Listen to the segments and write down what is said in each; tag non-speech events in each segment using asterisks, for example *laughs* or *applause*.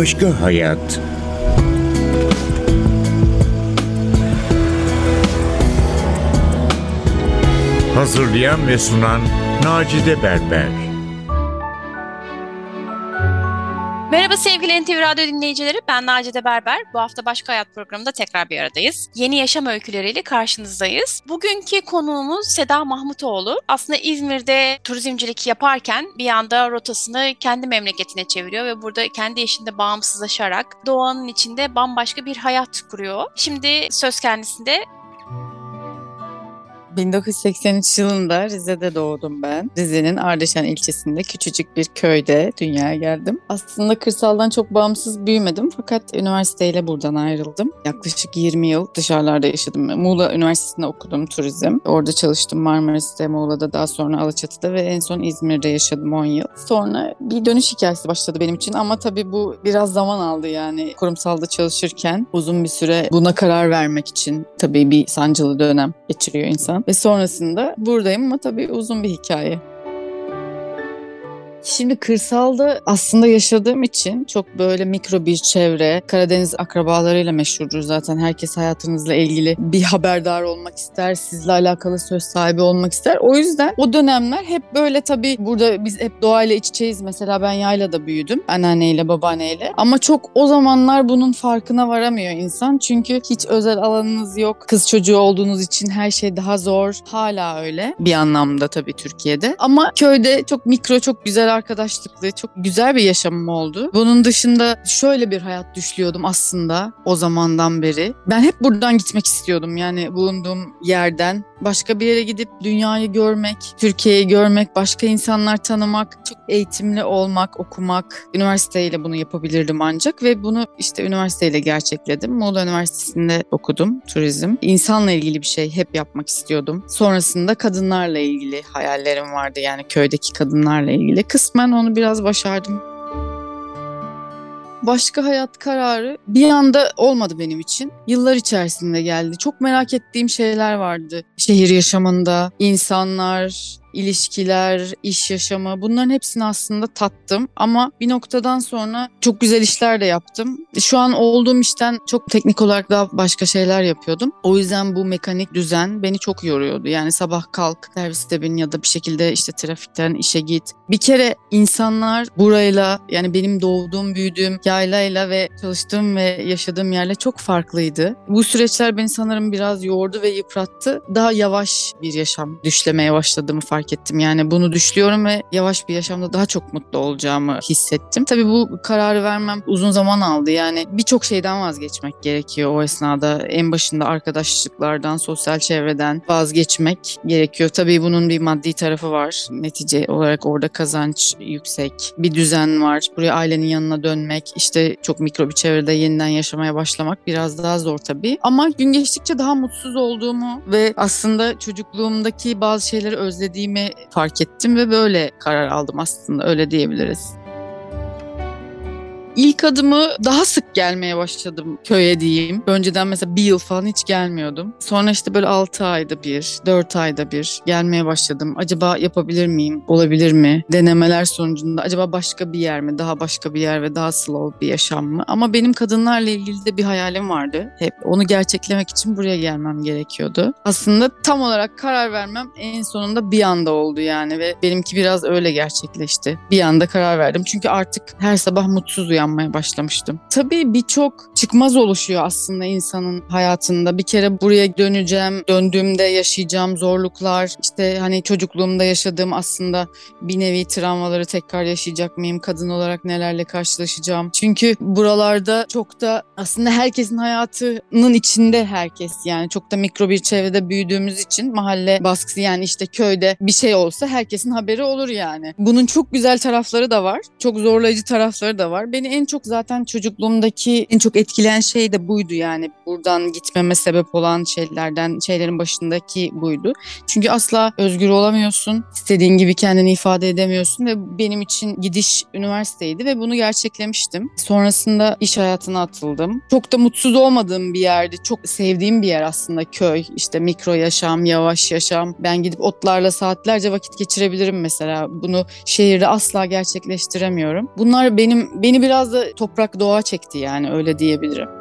başka hayat. Hazırlayan ve sunan Macide Berber. NTV Radyo dinleyicileri, ben Nacide Berber. Bu hafta Başka Hayat programında tekrar bir aradayız. Yeni yaşam öyküleriyle karşınızdayız. Bugünkü konuğumuz Seda Mahmutoğlu. Aslında İzmir'de turizmcilik yaparken bir anda rotasını kendi memleketine çeviriyor ve burada kendi işinde bağımsızlaşarak doğanın içinde bambaşka bir hayat kuruyor. Şimdi söz kendisinde 1983 yılında Rize'de doğdum ben. Rize'nin Ardeşen ilçesinde küçücük bir köyde dünyaya geldim. Aslında kırsaldan çok bağımsız büyümedim fakat üniversiteyle buradan ayrıldım. Yaklaşık 20 yıl dışarılarda yaşadım. Muğla Üniversitesi'nde okudum turizm. Orada çalıştım Marmaris'te, Muğla'da daha sonra Alaçatı'da ve en son İzmir'de yaşadım 10 yıl. Sonra bir dönüş hikayesi başladı benim için ama tabii bu biraz zaman aldı yani kurumsalda çalışırken uzun bir süre buna karar vermek için tabii bir sancılı dönem geçiriyor insan. Ve sonrasında buradayım ama tabii uzun bir hikaye. Şimdi kırsalda aslında yaşadığım için çok böyle mikro bir çevre, Karadeniz akrabalarıyla meşhurdur zaten. Herkes hayatınızla ilgili bir haberdar olmak ister, sizle alakalı söz sahibi olmak ister. O yüzden o dönemler hep böyle tabii burada biz hep doğayla iç içeyiz. Mesela ben yaylada büyüdüm anneanneyle, babaanneyle. Ama çok o zamanlar bunun farkına varamıyor insan. Çünkü hiç özel alanınız yok. Kız çocuğu olduğunuz için her şey daha zor. Hala öyle bir anlamda tabii Türkiye'de. Ama köyde çok mikro, çok güzel arkadaşlıklı, çok güzel bir yaşamım oldu. Bunun dışında şöyle bir hayat düşlüyordum aslında o zamandan beri. Ben hep buradan gitmek istiyordum yani bulunduğum yerden. Başka bir yere gidip dünyayı görmek, Türkiye'yi görmek, başka insanlar tanımak, çok eğitimli olmak, okumak. Üniversiteyle bunu yapabilirdim ancak ve bunu işte üniversiteyle gerçekledim. Muğla Üniversitesi'nde okudum turizm. İnsanla ilgili bir şey hep yapmak istiyordum. Sonrasında kadınlarla ilgili hayallerim vardı yani köydeki kadınlarla ilgili. Kısmen onu biraz başardım. Başka hayat kararı bir anda olmadı benim için. Yıllar içerisinde geldi. Çok merak ettiğim şeyler vardı. Şehir yaşamında, insanlar, ilişkiler, iş yaşamı bunların hepsini aslında tattım ama bir noktadan sonra çok güzel işler de yaptım. Şu an olduğum işten çok teknik olarak daha başka şeyler yapıyordum. O yüzden bu mekanik düzen beni çok yoruyordu. Yani sabah kalk, serviste bin ya da bir şekilde işte trafikten işe git. Bir kere insanlar burayla yani benim doğduğum, büyüdüğüm yaylayla ve çalıştığım ve yaşadığım yerle çok farklıydı. Bu süreçler beni sanırım biraz yordu ve yıprattı. Daha yavaş bir yaşam düşlemeye başladığımı fark fark ettim. Yani bunu düşlüyorum ve yavaş bir yaşamda daha çok mutlu olacağımı hissettim. Tabii bu kararı vermem uzun zaman aldı. Yani birçok şeyden vazgeçmek gerekiyor o esnada. En başında arkadaşlıklardan, sosyal çevreden vazgeçmek gerekiyor. Tabii bunun bir maddi tarafı var. Netice olarak orada kazanç yüksek. Bir düzen var. Buraya ailenin yanına dönmek, işte çok mikro bir çevrede yeniden yaşamaya başlamak biraz daha zor tabii. Ama gün geçtikçe daha mutsuz olduğumu ve aslında çocukluğumdaki bazı şeyleri özlediğimi fark ettim ve böyle karar aldım aslında öyle diyebiliriz. İlk adımı daha sık gelmeye başladım köye diyeyim. Önceden mesela bir yıl falan hiç gelmiyordum. Sonra işte böyle 6 ayda bir, 4 ayda bir gelmeye başladım. Acaba yapabilir miyim? Olabilir mi? Denemeler sonucunda acaba başka bir yer mi? Daha başka bir yer ve daha slow bir yaşam mı? Ama benim kadınlarla ilgili de bir hayalim vardı. Hep onu gerçeklemek için buraya gelmem gerekiyordu. Aslında tam olarak karar vermem en sonunda bir anda oldu yani ve benimki biraz öyle gerçekleşti. Bir anda karar verdim. Çünkü artık her sabah mutsuz uyanmaya başlamıştım. Tabii birçok çıkmaz oluşuyor aslında insanın hayatında. Bir kere buraya döneceğim, döndüğümde yaşayacağım zorluklar, işte hani çocukluğumda yaşadığım aslında bir nevi travmaları tekrar yaşayacak mıyım? Kadın olarak nelerle karşılaşacağım? Çünkü buralarda çok da aslında herkesin hayatının içinde herkes yani çok da mikro bir çevrede büyüdüğümüz için mahalle baskısı yani işte köyde bir şey olsa herkesin haberi olur yani. Bunun çok güzel tarafları da var. Çok zorlayıcı tarafları da var. Beni en çok zaten çocukluğumdaki en çok etkileyen şey de buydu yani. Buradan gitmeme sebep olan şeylerden, şeylerin başındaki buydu. Çünkü asla özgür olamıyorsun. İstediğin gibi kendini ifade edemiyorsun ve benim için gidiş üniversiteydi ve bunu gerçeklemiştim. Sonrasında iş hayatına atıldım. Çok da mutsuz olmadığım bir yerdi. Çok sevdiğim bir yer aslında köy. İşte mikro yaşam, yavaş yaşam. Ben gidip otlarla saatlerce vakit geçirebilirim mesela. Bunu şehirde asla gerçekleştiremiyorum. Bunlar benim beni biraz biraz da toprak doğa çekti yani öyle diyebilirim.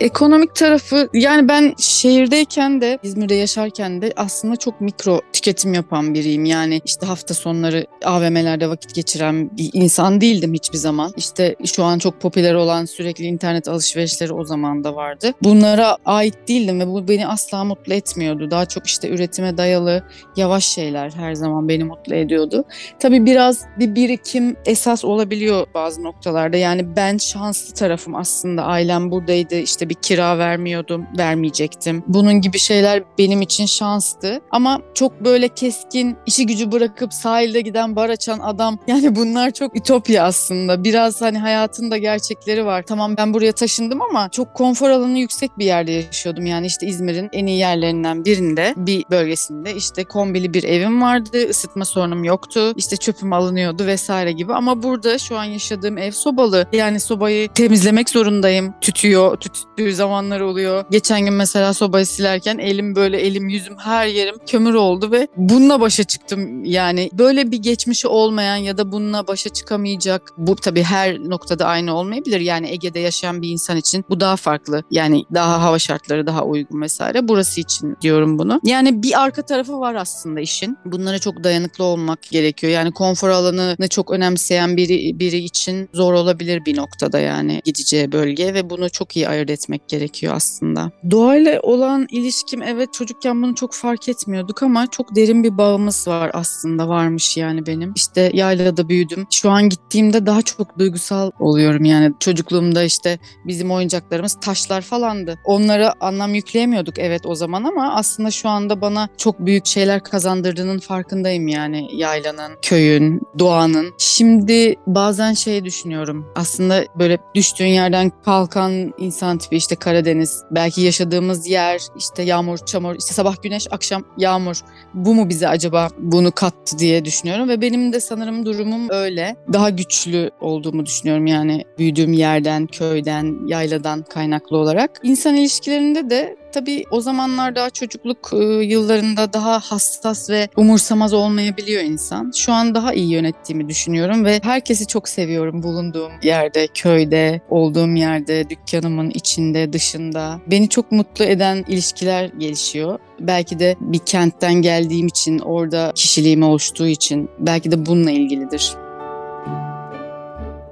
Ekonomik tarafı yani ben şehirdeyken de İzmir'de yaşarken de aslında çok mikro tüketim yapan biriyim. Yani işte hafta sonları AVM'lerde vakit geçiren bir insan değildim hiçbir zaman. İşte şu an çok popüler olan sürekli internet alışverişleri o zaman da vardı. Bunlara ait değildim ve bu beni asla mutlu etmiyordu. Daha çok işte üretime dayalı yavaş şeyler her zaman beni mutlu ediyordu. Tabii biraz bir birikim esas olabiliyor bazı noktalarda. Yani ben şanslı tarafım aslında. Ailem buradaydı. İşte bir kira vermiyordum, vermeyecektim. Bunun gibi şeyler benim için şanstı. Ama çok böyle keskin, işi gücü bırakıp sahilde giden bar açan adam *laughs* yani bunlar çok ütopya aslında. Biraz hani hayatın da gerçekleri var. Tamam ben buraya taşındım ama çok konfor alanı yüksek bir yerde yaşıyordum. Yani işte İzmir'in en iyi yerlerinden birinde bir bölgesinde işte kombili bir evim vardı. ısıtma sorunum yoktu. İşte çöpüm alınıyordu vesaire gibi. Ama burada şu an yaşadığım ev sobalı. Yani sobayı temizlemek zorundayım. Tütüyor, tüttüğü zamanlar oluyor. Geçen gün mesela sobayı silerken elim böyle elim yüzüm her yerim kömür oldu ve bununla başa çıktım. Yani böyle bir geçmişi olmayan ya da bununla başa çıkamayacak. Bu tabii her noktada aynı olmayabilir. Yani Ege'de yaşayan bir insan için bu daha farklı. Yani daha hava şartları daha uygun vesaire. Burası için diyorum bunu. Yani bir arka tarafı var aslında işin. Bunlara çok dayanıklı olmak gerekiyor. Yani konfor alanını çok önemseyen biri biri için zor olabilir bir noktada yani gideceği bölge ve bunu çok iyi ayırt etmek gerekiyor aslında. Doğayla olan ilişkim evet çocukken bunu çok fark etmiyorduk ama çok derin bir bağımız var aslında varmış yani benim. İşte yaylada büyüdüm. Şu an gittiğimde daha çok duygusal oluyorum yani. Çocukluğumda işte bizim oyuncaklarımız taşlar falandı. Onlara anlam yükleyemiyorduk evet o zaman ama aslında şu anda bana çok büyük şeyler kazandırdığının farkındayım yani yaylanın, köyün, doğanın. Şimdi bazen şey düşünüyorum. Aslında böyle düştüğün yerden kalkan insan tipi işte Karadeniz, belki yaşadığımız yer, işte yağmur, çamur, işte sabah güneş, akşam yağmur. Bu mu bize acaba bunu kattı diye düşünüyorum ve benim de sanırım durumum öyle. Daha güçlü olduğumu düşünüyorum yani büyüdüğüm yerden, köyden, yayladan kaynaklı olarak. İnsan ilişkilerinde de Tabii o zamanlar daha çocukluk e, yıllarında daha hassas ve umursamaz olmayabiliyor insan. Şu an daha iyi yönettiğimi düşünüyorum ve herkesi çok seviyorum bulunduğum yerde, köyde, olduğum yerde, dükkanımın içinde, dışında. Beni çok mutlu eden ilişkiler gelişiyor. Belki de bir kentten geldiğim için, orada kişiliğim oluştuğu için belki de bununla ilgilidir.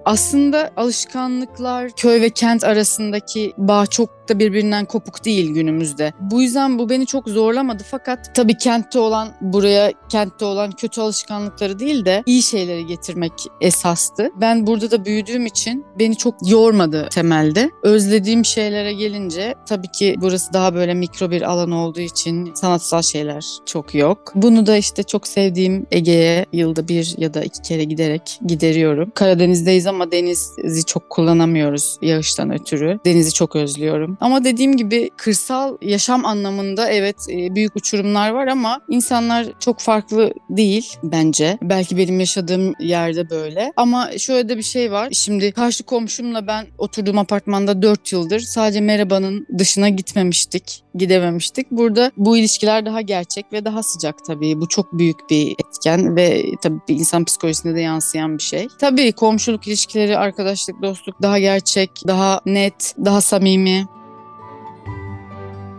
Aslında alışkanlıklar köy ve kent arasındaki bağ çok da birbirinden kopuk değil günümüzde. Bu yüzden bu beni çok zorlamadı fakat tabii kentte olan buraya kentte olan kötü alışkanlıkları değil de iyi şeyleri getirmek esastı. Ben burada da büyüdüğüm için beni çok yormadı temelde. Özlediğim şeylere gelince tabii ki burası daha böyle mikro bir alan olduğu için sanatsal şeyler çok yok. Bunu da işte çok sevdiğim Ege'ye yılda bir ya da iki kere giderek gideriyorum. Karadeniz'deyiz ama denizi çok kullanamıyoruz yağıştan ötürü. Denizi çok özlüyorum. Ama dediğim gibi kırsal yaşam anlamında evet e, büyük uçurumlar var ama insanlar çok farklı değil bence. Belki benim yaşadığım yerde böyle. Ama şöyle de bir şey var. Şimdi karşı komşumla ben oturduğum apartmanda 4 yıldır sadece merhabanın dışına gitmemiştik, gidememiştik. Burada bu ilişkiler daha gerçek ve daha sıcak tabii. Bu çok büyük bir etken ve tabii bir insan psikolojisine de yansıyan bir şey. Tabii komşuluk ilişkileri, arkadaşlık, dostluk daha gerçek, daha net, daha samimi.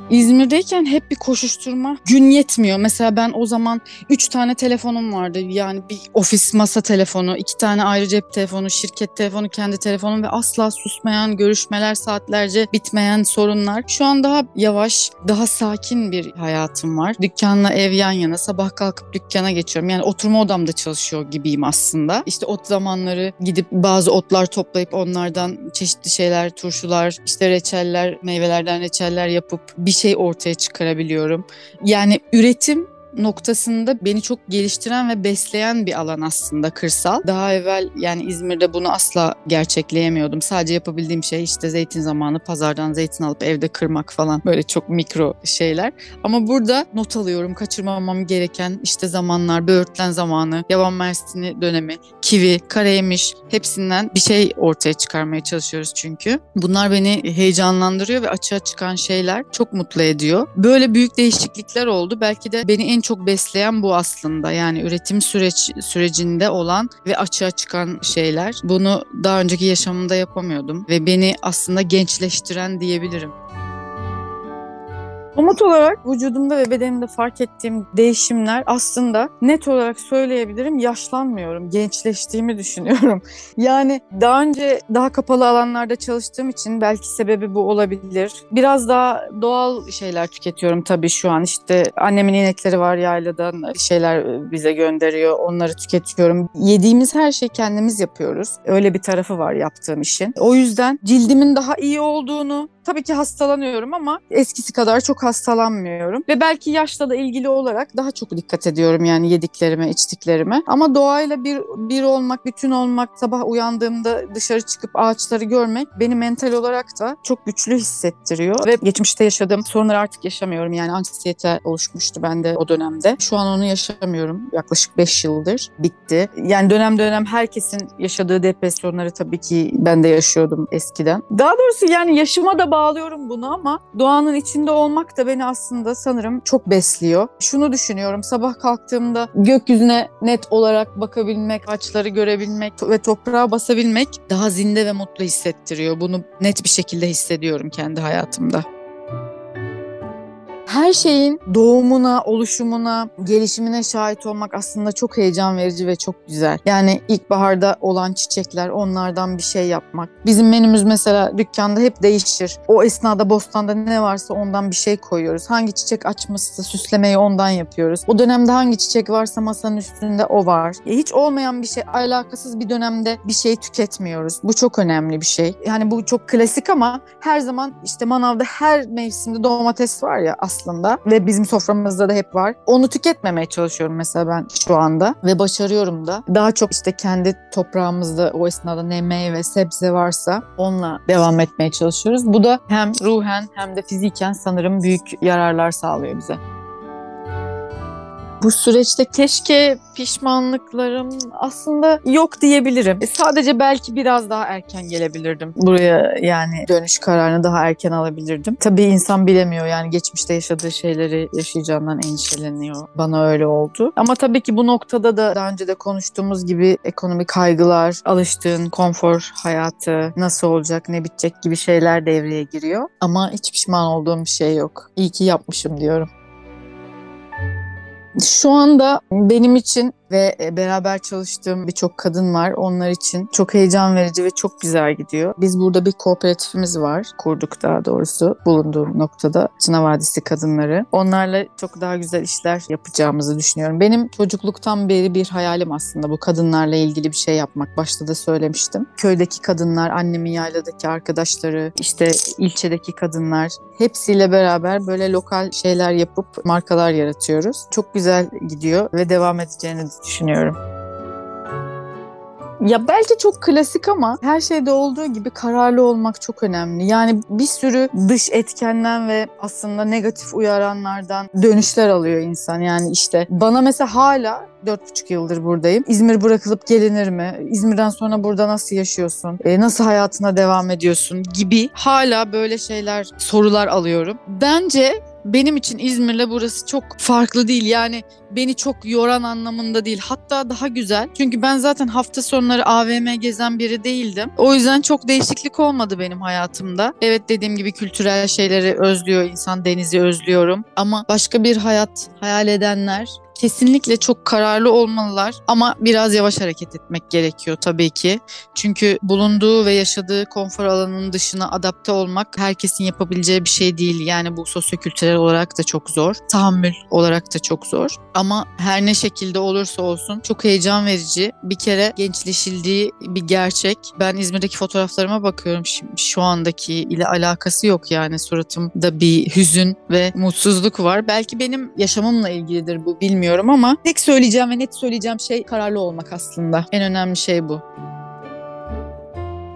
İzmir'deyken hep bir koşuşturma. Gün yetmiyor. Mesela ben o zaman 3 tane telefonum vardı. Yani bir ofis masa telefonu, iki tane ayrı cep telefonu, şirket telefonu, kendi telefonum ve asla susmayan görüşmeler, saatlerce bitmeyen sorunlar. Şu an daha yavaş, daha sakin bir hayatım var. Dükkanla ev yan yana. Sabah kalkıp dükkana geçiyorum. Yani oturma odamda çalışıyor gibiyim aslında. İşte ot zamanları gidip bazı otlar toplayıp onlardan çeşitli şeyler, turşular, işte reçeller, meyvelerden reçeller yapıp bir şey ortaya çıkarabiliyorum. Yani üretim noktasında beni çok geliştiren ve besleyen bir alan aslında kırsal. Daha evvel yani İzmir'de bunu asla gerçekleyemiyordum. Sadece yapabildiğim şey işte zeytin zamanı pazardan zeytin alıp evde kırmak falan böyle çok mikro şeyler. Ama burada not alıyorum kaçırmamam gereken işte zamanlar, böğürtlen zamanı, yaban mersini dönemi, kivi, karayemiş hepsinden bir şey ortaya çıkarmaya çalışıyoruz çünkü. Bunlar beni heyecanlandırıyor ve açığa çıkan şeyler çok mutlu ediyor. Böyle büyük değişiklikler oldu. Belki de beni en en çok besleyen bu aslında. Yani üretim süreç sürecinde olan ve açığa çıkan şeyler. Bunu daha önceki yaşamımda yapamıyordum ve beni aslında gençleştiren diyebilirim. Umut olarak vücudumda ve bedenimde fark ettiğim değişimler aslında net olarak söyleyebilirim yaşlanmıyorum, gençleştiğimi düşünüyorum. *laughs* Yani daha önce daha kapalı alanlarda çalıştığım için belki sebebi bu olabilir. Biraz daha doğal şeyler tüketiyorum tabii şu an. İşte annemin inekleri var yayladan şeyler bize gönderiyor, onları tüketiyorum. Yediğimiz her şeyi kendimiz yapıyoruz. Öyle bir tarafı var yaptığım işin. O yüzden cildimin daha iyi olduğunu, Tabii ki hastalanıyorum ama eskisi kadar çok hastalanmıyorum. Ve belki yaşla da ilgili olarak daha çok dikkat ediyorum yani yediklerime, içtiklerime. Ama doğayla bir, bir olmak, bütün olmak, sabah uyandığımda dışarı çıkıp ağaçları görmek beni mental olarak da çok güçlü hissettiriyor. Ve geçmişte yaşadığım sorunları artık yaşamıyorum. Yani anksiyete oluşmuştu bende o dönemde. Şu an onu yaşamıyorum. Yaklaşık 5 yıldır bitti. Yani dönem dönem herkesin yaşadığı depresyonları tabii ki ben de yaşıyordum eskiden. Daha doğrusu yani yaşıma da bağlıyorum bunu ama doğanın içinde olmak da beni aslında sanırım çok besliyor. Şunu düşünüyorum sabah kalktığımda gökyüzüne net olarak bakabilmek, ağaçları görebilmek ve toprağa basabilmek daha zinde ve mutlu hissettiriyor. Bunu net bir şekilde hissediyorum kendi hayatımda her şeyin doğumuna, oluşumuna, gelişimine şahit olmak aslında çok heyecan verici ve çok güzel. Yani ilkbaharda olan çiçekler, onlardan bir şey yapmak. Bizim menümüz mesela dükkanda hep değişir. O esnada bostanda ne varsa ondan bir şey koyuyoruz. Hangi çiçek açmışsa süslemeyi ondan yapıyoruz. O dönemde hangi çiçek varsa masanın üstünde o var. E, hiç olmayan bir şey, alakasız bir dönemde bir şey tüketmiyoruz. Bu çok önemli bir şey. Yani bu çok klasik ama her zaman işte manavda her mevsimde domates var ya aslında aslında ve bizim soframızda da hep var. Onu tüketmemeye çalışıyorum mesela ben şu anda ve başarıyorum da. Daha çok işte kendi toprağımızda o esnada ne meyve, sebze varsa onunla devam etmeye çalışıyoruz. Bu da hem ruhen hem de fiziken sanırım büyük yararlar sağlıyor bize. Bu süreçte keşke pişmanlıklarım aslında yok diyebilirim. E, sadece belki biraz daha erken gelebilirdim. Buraya yani dönüş kararını daha erken alabilirdim. Tabii insan bilemiyor yani geçmişte yaşadığı şeyleri yaşayacağından endişeleniyor. Bana öyle oldu. Ama tabii ki bu noktada da daha önce de konuştuğumuz gibi ekonomik kaygılar, alıştığın konfor hayatı, nasıl olacak, ne bitecek gibi şeyler devreye giriyor. Ama hiç pişman olduğum bir şey yok. İyi ki yapmışım diyorum. Şu anda benim için ve e, beraber çalıştığım birçok kadın var. Onlar için çok heyecan verici ve çok güzel gidiyor. Biz burada bir kooperatifimiz var. Kurduk daha doğrusu bulunduğum noktada Çına Vadisi kadınları. Onlarla çok daha güzel işler yapacağımızı düşünüyorum. Benim çocukluktan beri bir hayalim aslında bu kadınlarla ilgili bir şey yapmak. Başta da söylemiştim. Köydeki kadınlar, annemin yayladaki arkadaşları, işte ilçedeki kadınlar hepsiyle beraber böyle lokal şeyler yapıp markalar yaratıyoruz. Çok güzel gidiyor ve devam edeceğini düşünüyorum. Ya belki çok klasik ama her şeyde olduğu gibi kararlı olmak çok önemli. Yani bir sürü dış etkenden ve aslında negatif uyaranlardan dönüşler alıyor insan. Yani işte bana mesela hala dört buçuk yıldır buradayım. İzmir bırakılıp gelinir mi? İzmir'den sonra burada nasıl yaşıyorsun? E, nasıl hayatına devam ediyorsun? Gibi hala böyle şeyler, sorular alıyorum. Bence benim için İzmir'le burası çok farklı değil. Yani beni çok yoran anlamında değil. Hatta daha güzel. Çünkü ben zaten hafta sonları AVM gezen biri değildim. O yüzden çok değişiklik olmadı benim hayatımda. Evet dediğim gibi kültürel şeyleri özlüyor insan. Denizi özlüyorum. Ama başka bir hayat hayal edenler kesinlikle çok kararlı olmalılar ama biraz yavaş hareket etmek gerekiyor tabii ki. Çünkü bulunduğu ve yaşadığı konfor alanının dışına adapte olmak herkesin yapabileceği bir şey değil. Yani bu sosyokültürel olarak da çok zor. Tahammül olarak da çok zor. Ama her ne şekilde olursa olsun çok heyecan verici. Bir kere gençleşildiği bir gerçek. Ben İzmir'deki fotoğraflarıma bakıyorum şimdi şu andaki ile alakası yok yani suratımda bir hüzün ve mutsuzluk var. Belki benim yaşamımla ilgilidir bu bilmiyorum ama tek söyleyeceğim ve net söyleyeceğim şey kararlı olmak aslında. En önemli şey bu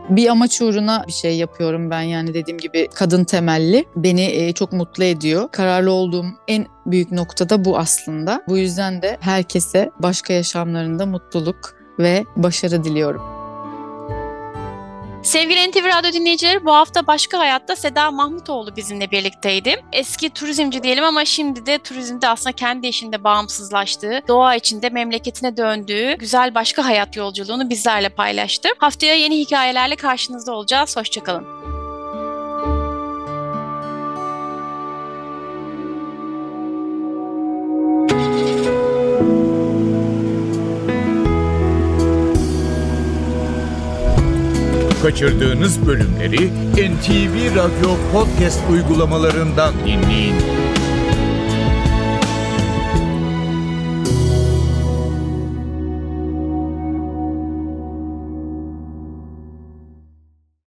bir amaç uğruna bir şey yapıyorum ben yani dediğim gibi kadın temelli. Beni çok mutlu ediyor. Kararlı olduğum en büyük nokta da bu aslında. Bu yüzden de herkese başka yaşamlarında mutluluk ve başarı diliyorum. Sevgili NTV Radyo dinleyicileri bu hafta Başka Hayat'ta Seda Mahmutoğlu bizimle birlikteydi. Eski turizmci diyelim ama şimdi de turizmde aslında kendi işinde bağımsızlaştığı, doğa içinde memleketine döndüğü güzel başka hayat yolculuğunu bizlerle paylaştı. Haftaya yeni hikayelerle karşınızda olacağız. Hoşçakalın. Kaçırdığınız bölümleri NTV Radyo podcast uygulamalarından dinleyin.